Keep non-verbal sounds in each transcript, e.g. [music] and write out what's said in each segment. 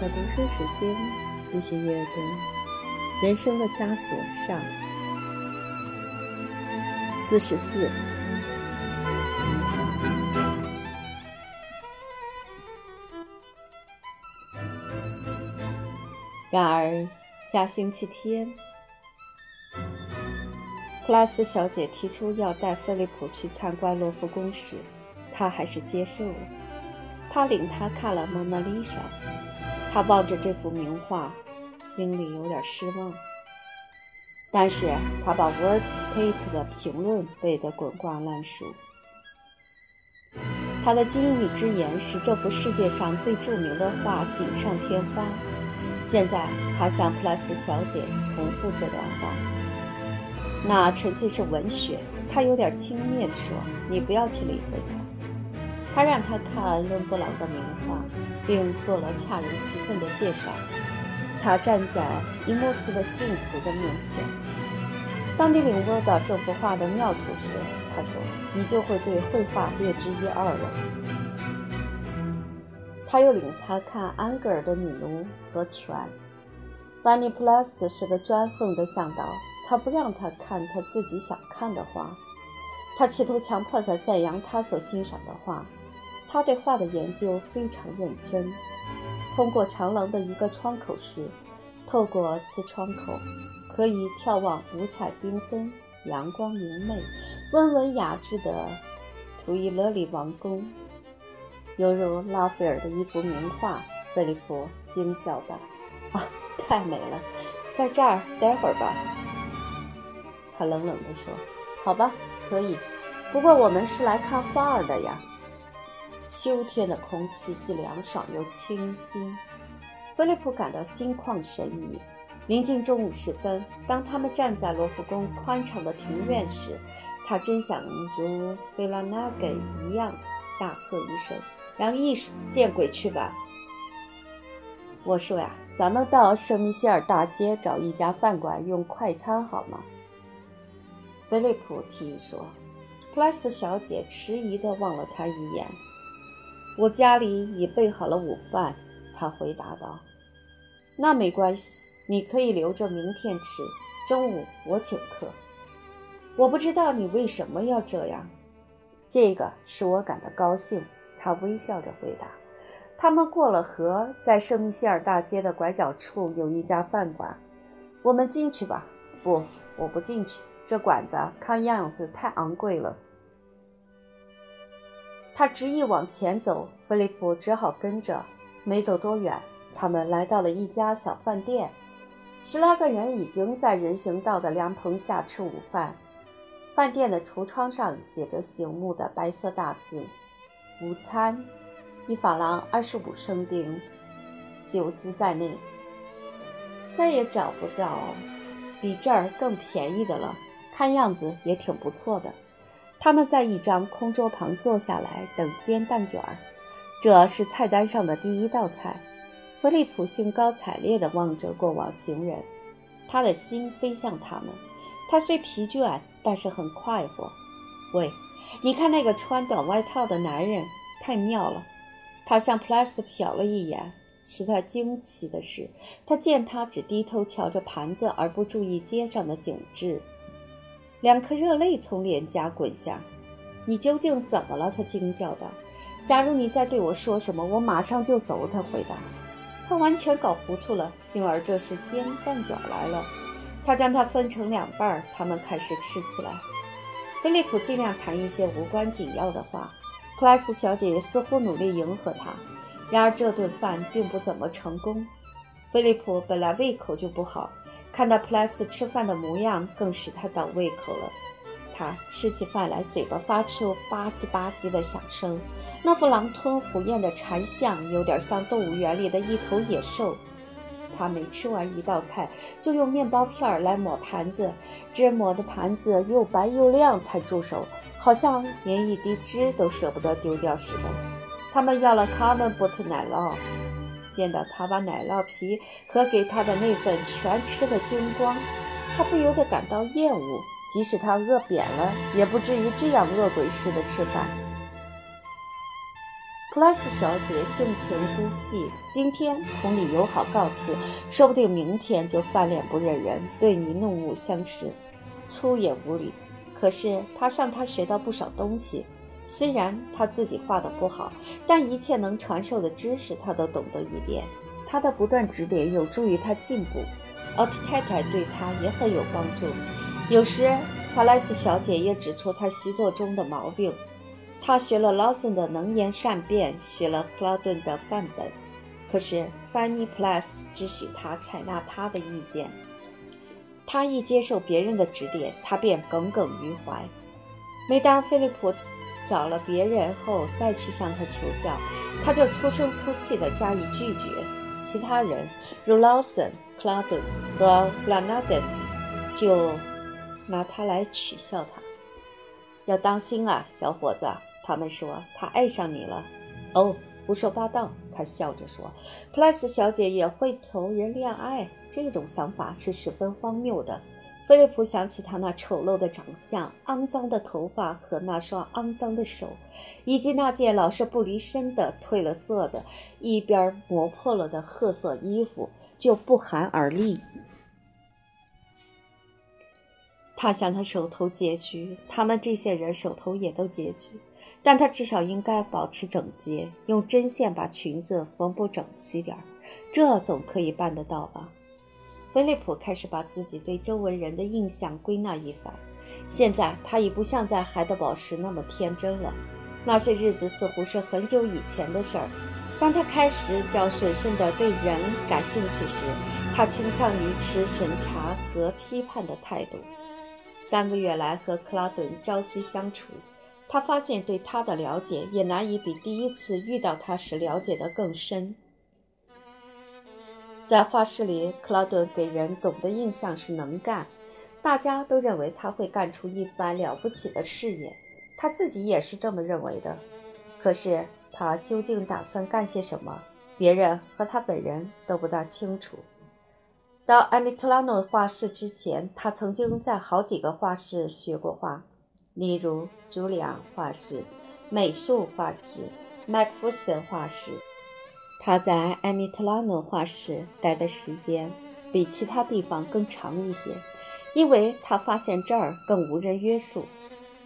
的读书时间，继续阅读《人生的枷锁》上四十四。然而，下星期天，普拉斯小姐提出要带菲利普去参观罗浮宫时，他还是接受了。他领他看了《蒙娜丽莎》。他望着这幅名画，心里有点失望。但是他把 wordspate 的评论背得滚瓜烂熟。他的金玉之言使这幅世界上最著名的画锦上添花。现在他向普莱斯小姐重复这段话，那纯粹是文学。他有点轻蔑地说：“你不要去理会他。”他让他看伦勃朗的名画，并做了恰如其分的介绍。他站在伊莫斯的信徒的面前。当你领悟到这幅画的妙处时，他说：“你就会对绘画略知一二了。”他又领他看安格尔的女奴和船。范尼普拉斯是个专横的向导，他不让他看他自己想看的画，他企图强迫他赞扬他所欣赏的画。他对画的研究非常认真。通过长廊的一个窗口时，透过此窗口，可以眺望五彩缤纷、阳光明媚、温文雅致的图伊勒里王宫，犹如拉斐尔的一幅名画。菲利普惊叫道：“ [laughs] 啊，太美了！在这儿待会儿吧。”他冷冷地说：“好吧，可以。不过我们是来看画儿的呀。”秋天的空气既凉爽又清新，菲利普感到心旷神怡。临近中午时分，当他们站在罗浮宫宽敞的庭院时，他真想如菲拉纳给一样大喝一声：“让意识见鬼去吧！”我说呀，咱们到圣米歇尔大街找一家饭馆用快餐好吗？菲利普提议说。普莱斯小姐迟疑地望了他一眼。我家里已备好了午饭，他回答道。那没关系，你可以留着明天吃。中午我请客。我不知道你为什么要这样，这个使我感到高兴。他微笑着回答。他们过了河，在圣米歇尔大街的拐角处有一家饭馆。我们进去吧。不，我不进去。这馆子看样子太昂贵了。他执意往前走，菲利普只好跟着。没走多远，他们来到了一家小饭店。十来个人已经在人行道的凉棚下吃午饭。饭店的橱窗上写着醒目的白色大字：“午餐，一法郎二十五生丁，酒资在内。”再也找不到比这儿更便宜的了。看样子也挺不错的。他们在一张空桌旁坐下来等煎蛋卷儿，这是菜单上的第一道菜。菲利普兴高采烈地望着过往行人，他的心飞向他们。他虽疲倦，但是很快活。喂，你看那个穿短外套的男人，太妙了！他向普莱斯瞟了一眼。使他惊奇的是，他见他只低头瞧着盘子，而不注意街上的景致。两颗热泪从脸颊滚下，你究竟怎么了？他惊叫道：“假如你再对我说什么，我马上就走。”他回答。他完全搞糊涂了。幸而这时煎蛋卷来了，他将它分成两半，他们开始吃起来。菲利普尽量谈一些无关紧要的话，普莱斯小姐似乎努力迎合他。然而这顿饭并不怎么成功。菲利普本来胃口就不好。看到普莱斯吃饭的模样，更使他倒胃口了。他吃起饭来，嘴巴发出吧唧吧唧的响声，那副狼吞虎咽的馋相，有点像动物园里的一头野兽。他每吃完一道菜，就用面包片儿来抹盘子，这抹的盘子又白又亮才住手，好像连一滴汁都舍不得丢掉似的。他们要了卡门布特奶酪，见到他把奶酪皮和给他的那份全吃了精光，他不由得感到厌恶。即使他饿扁了，也不至于这样饿鬼似的吃饭。普莱斯小姐性情孤僻，今天同你友好告辞，说不定明天就翻脸不认人，对你怒目相视，粗野无礼。可是她向他学到不少东西，虽然她自己画的不好，但一切能传授的知识她都懂得一点。她的不断指点有助于她进步，奥特太太对她也很有帮助。有时，查莱斯小姐也指出他习作中的毛病。他学了劳森的能言善辩，学了克劳顿的范本。可是，Fanny Plus 只许他采纳他的意见。他一接受别人的指点，他便耿耿于怀。每当菲利普找了别人后再去向他求教，他就粗声粗气地加以拒绝。其他人，如劳森、克劳顿和弗拉纳根，就。拿他来取笑他，要当心啊，小伙子！他们说他爱上你了。哦，胡说八道！他笑着说。普莱斯小姐也会同人恋爱，这种想法是十分荒谬的。菲利普想起他那丑陋的长相、肮脏的头发和那双肮脏的手，以及那件老是不离身的、褪了色的、一边磨破了的褐色衣服，就不寒而栗。他想，他手头拮据，他们这些人手头也都拮据，但他至少应该保持整洁，用针线把裙子缝补整齐点儿，这总可以办得到吧？菲利普开始把自己对周围人的印象归纳一番，现在他已不像在海德堡时那么天真了，那些日子似乎是很久以前的事儿。当他开始较审慎地对人感兴趣时，他倾向于持审查和批判的态度。三个月来和克拉顿朝夕相处，他发现对他的了解也难以比第一次遇到他时了解的更深。在画室里，克劳顿给人总的印象是能干，大家都认为他会干出一番了不起的事业，他自己也是这么认为的。可是他究竟打算干些什么，别人和他本人都不大清楚。到艾米特拉诺画室之前，他曾经在好几个画室学过画，例如朱利安画室、美术画室、麦克弗森画室。他在艾米特拉诺画室待的时间比其他地方更长一些，因为他发现这儿更无人约束。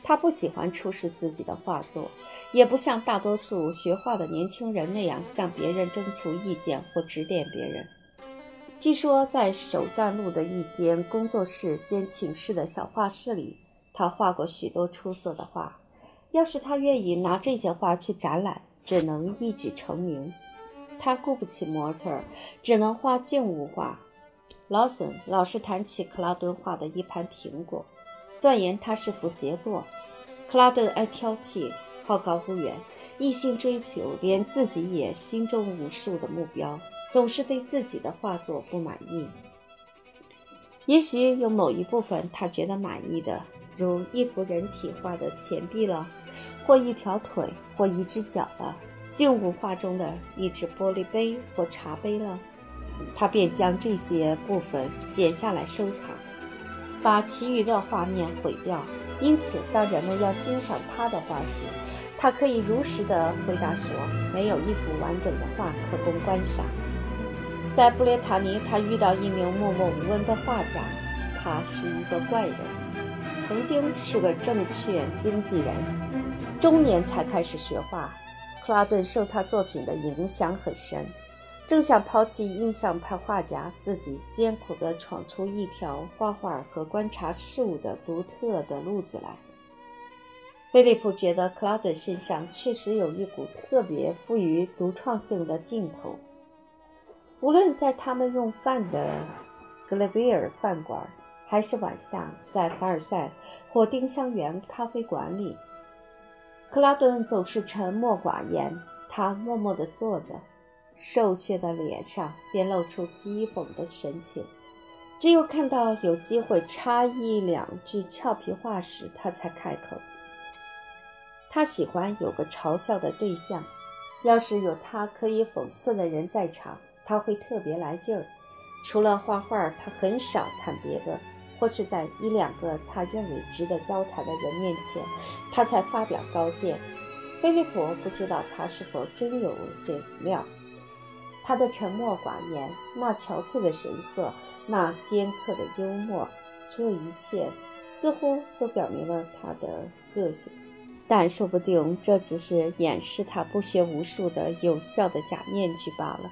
他不喜欢出示自己的画作，也不像大多数学画的年轻人那样向别人征求意见或指点别人。据说，在首站路的一间工作室兼寝室的小画室里，他画过许多出色的画。要是他愿意拿这些画去展览，只能一举成名。他雇不起模特，只能画静物画。劳森老是谈起克拉顿画的一盘苹果，断言它是幅杰作。克拉顿爱挑剔，好高骛远，一心追求连自己也心中无数的目标。总是对自己的画作不满意。也许有某一部分他觉得满意的，如一幅人体画的钱币了，或一条腿，或一只脚了；静物画中的一只玻璃杯或茶杯了，他便将这些部分剪下来收藏，把其余的画面毁掉。因此，当人们要欣赏他的画时，他可以如实的回答说：“没有一幅完整的画可供观赏。”在布列塔尼，他遇到一名默默无闻的画家，他是一个怪人，曾经是个证券经纪人，中年才开始学画。克拉顿受他作品的影响很深，正想抛弃印象派画家，自己艰苦地闯出一条画画和观察事物的独特的路子来。菲利普觉得克拉顿身上确实有一股特别富于独创性的劲头。无论在他们用饭的格雷维尔饭馆，还是晚上在凡尔赛或丁香园咖啡馆里，克拉顿总是沉默寡言。他默默地坐着，瘦削的脸上便露出讥讽的神情。只有看到有机会插一两句俏皮话时，他才开口。他喜欢有个嘲笑的对象，要是有他可以讽刺的人在场，他会特别来劲儿。除了画画，他很少谈别的，或是在一两个他认为值得交谈的人面前，他才发表高见。菲利普不知道他是否真有些料，他的沉默寡言，那憔悴的神色，那尖刻的幽默，这一切似乎都表明了他的个性。但说不定这只是掩饰他不学无术的有效的假面具罢了。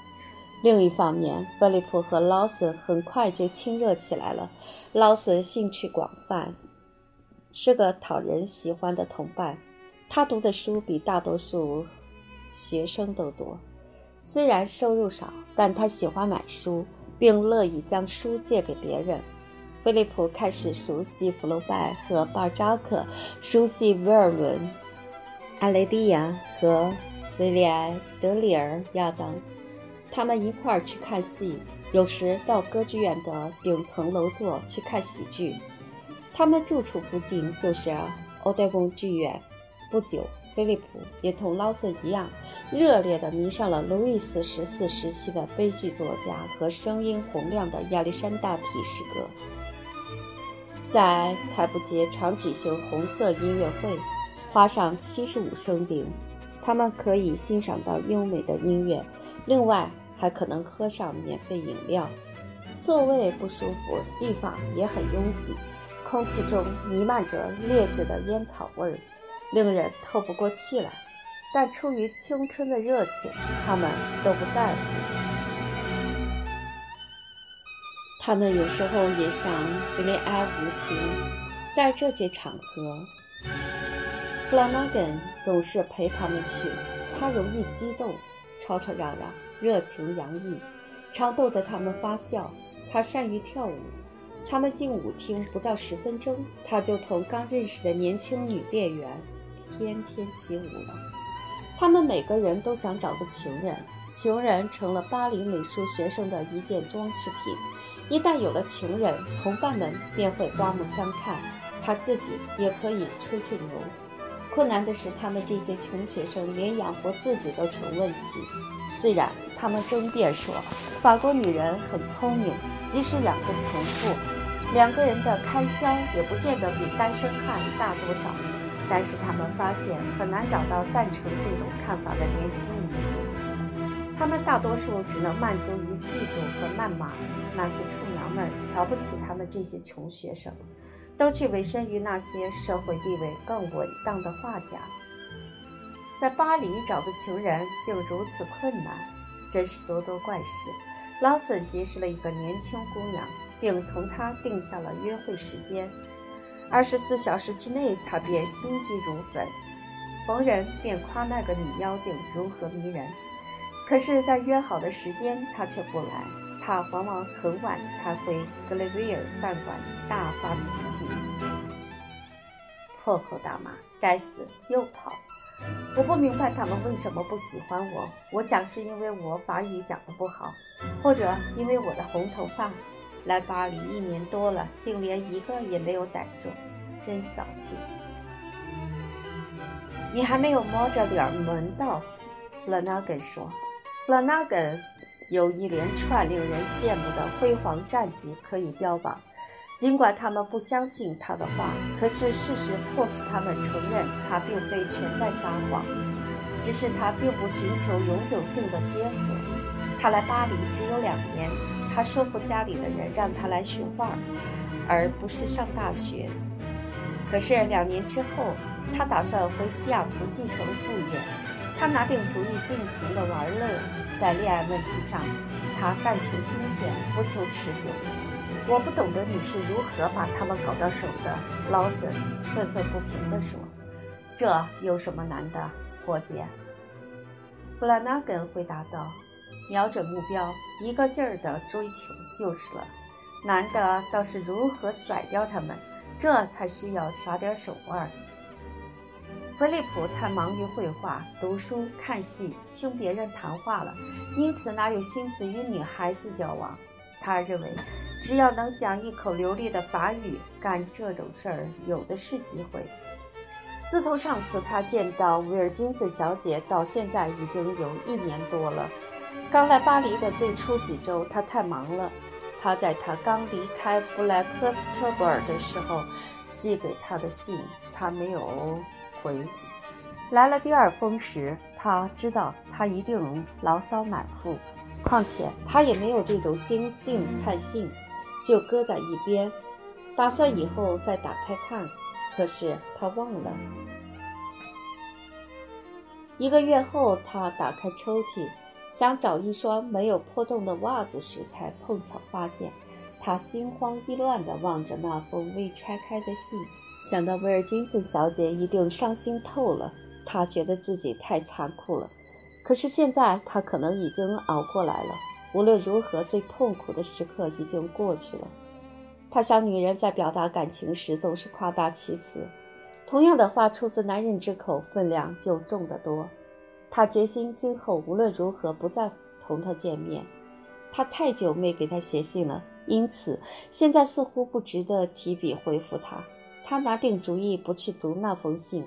另一方面，菲利普和劳森很快就亲热起来了。劳森兴趣广泛，是个讨人喜欢的同伴。他读的书比大多数学生都多，虽然收入少，但他喜欢买书，并乐意将书借给别人。菲利普开始熟悉福楼拜和巴尔扎克，熟悉威尔伦、阿雷蒂亚和威廉·德里尔亚当。他们一块儿去看戏，有时到歌剧院的顶层楼座去看喜剧。他们住处附近就是欧德宫剧院。不久，菲利普也同劳森一样，热烈地迷上了路易斯十四时期的悲剧作家和声音洪亮的亚历山大体诗歌。在台布街常举行红色音乐会，花上七十五升顶，他们可以欣赏到优美的音乐，另外还可能喝上免费饮料。座位不舒服，地方也很拥挤，空气中弥漫着劣质的烟草味儿，令人透不过气来。但出于青春的热情，他们都不在乎。他们有时候也上维利埃舞厅，在这些场合，弗拉纳根总是陪他们去。他容易激动，吵吵嚷嚷，热情洋溢，常逗得他们发笑。他善于跳舞，他们进舞厅不到十分钟，他就同刚认识的年轻女店员翩翩起舞了。他们每个人都想找个情人。情人成了巴黎美术学生的一件装饰品。一旦有了情人，同伴们便会刮目相看，他自己也可以吹吹牛。困难的是，他们这些穷学生连养活自己都成问题。虽然他们争辩说，法国女人很聪明，即使养个情妇，两个人的开销也不见得比单身汉大多少。但是他们发现很难找到赞成这种看法的年轻女子。他们大多数只能满足于嫉妒和谩骂，那些臭娘们瞧不起他们这些穷学生，都去委身于那些社会地位更稳当的画家。在巴黎找个情人竟如此困难，真是多多怪事。劳森结识了一个年轻姑娘，并同她定下了约会时间。二十四小时之内，他便心急如焚，逢人便夸那个女妖精如何迷人。可是，在约好的时间，他却不来。他往往很晚才回格雷维尔饭馆，大发脾气，破口大骂：“该死，又跑！我不明白他们为什么不喜欢我。我想是因为我法语讲得不好，或者因为我的红头发。来巴黎一年多了，竟连一个也没有逮住，真扫兴。你还没有摸着点门道。”勒纳根说。弗拉纳根有一连串令人羡慕的辉煌战绩可以标榜，尽管他们不相信他的话，可是事实迫使他们承认他并非全在撒谎。只是他并不寻求永久性的结合。他来巴黎只有两年，他说服家里的人让他来学画，而不是上大学。可是两年之后，他打算回西雅图继承父业。他拿定主意，尽情的玩乐。在恋爱问题上，他但求新鲜，不求持久。我不懂得你是如何把他们搞到手的，劳森愤愤不平地说。这有什么难的，伙计？弗拉纳根回答道：“瞄准目标，一个劲儿的追求就是了。难的倒是如何甩掉他们，这才需要耍点手腕。”菲利普太忙于绘画、读书、看戏、听别人谈话了，因此哪有心思与女孩子交往？他认为，只要能讲一口流利的法语，干这种事儿有的是机会。自从上次他见到威尔金斯小姐到现在已经有一年多了。刚来巴黎的最初几周，他太忙了。他在他刚离开布莱克斯特布尔的时候寄给他的信，他没有回。来了第二封时，他知道他一定牢骚满腹，况且他也没有这种心境看信，就搁在一边，打算以后再打开看。可是他忘了。一个月后，他打开抽屉。想找一双没有破洞的袜子时，才碰巧发现，他心慌意乱地望着那封未拆开的信，想到威尔金斯小姐一定伤心透了。他觉得自己太残酷了，可是现在他可能已经熬过来了。无论如何，最痛苦的时刻已经过去了。他想，女人在表达感情时总是夸大其词，同样的话出自男人之口，分量就重得多。他决心今后无论如何不再同他见面。他太久没给他写信了，因此现在似乎不值得提笔回复他。他拿定主意不去读那封信。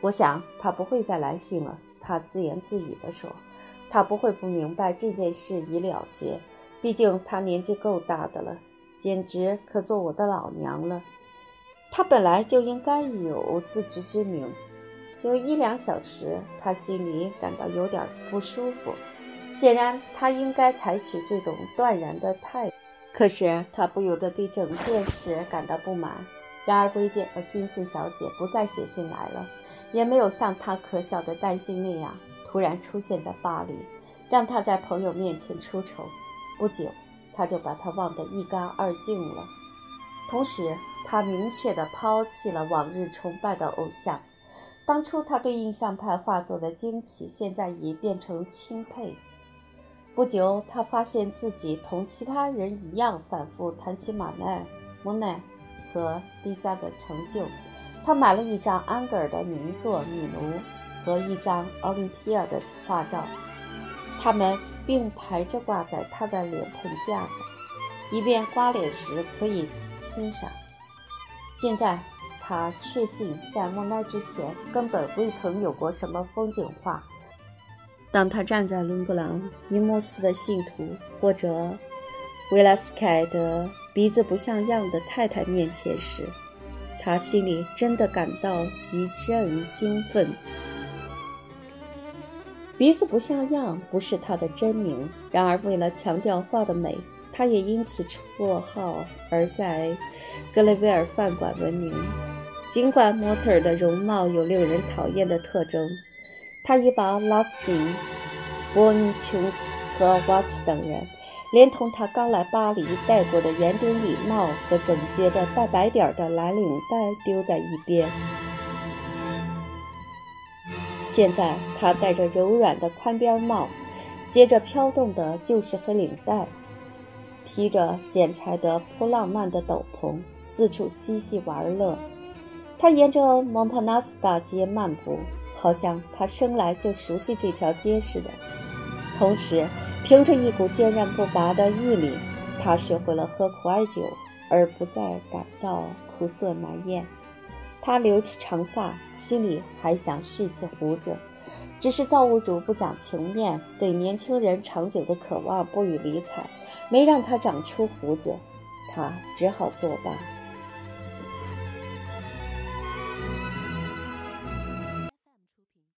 我想他不会再来信了。他自言自语地说：“他不会不明白这件事已了结。毕竟他年纪够大的了，简直可做我的老娘了。他本来就应该有自知之明。”有一两小时，他心里感到有点不舒服。显然，他应该采取这种断然的态度。可是，他不由得对整件事感到不满。然而，薇姐和金丝小姐不再写信来了，也没有像他可笑的担心那样突然出现在巴黎，让他在朋友面前出丑。不久，他就把他忘得一干二净了。同时，他明确地抛弃了往日崇拜的偶像。当初他对印象派画作的惊奇，现在已变成钦佩。不久，他发现自己同其他人一样，反复谈起马奈、莫奈和迪迦的成就。他买了一张安格尔的名作《女奴》和一张奥林匹亚的画照，他们并排着挂在他的脸盆架上，以便刮脸时可以欣赏。现在。他确信，在莫奈之前根本未曾有过什么风景画。当他站在伦勃朗、尼莫斯的信徒或者维拉斯凯的鼻子不像样的太太面前时，他心里真的感到一阵兴奋。鼻子不像样不是他的真名，然而为了强调画的美，他也因此绰号而在格雷威尔饭馆闻名。尽管模特儿的容貌有令人讨厌的特征，他已把拉斯汀、伯恩琼斯和瓦茨等人，连同他刚来巴黎戴过的圆顶礼帽和整洁的带白点的蓝领带丢在一边。现在他戴着柔软的宽边帽，接着飘动的就是黑领带，披着剪裁的颇浪漫的斗篷，四处嬉戏玩乐。他沿着蒙帕纳斯大街漫步，好像他生来就熟悉这条街似的。同时，凭着一股坚韧不拔的毅力，他学会了喝苦艾酒，而不再感到苦涩难咽。他留起长发，心里还想蓄起胡子，只是造物主不讲情面，对年轻人长久的渴望不予理睬，没让他长出胡子。他只好作罢。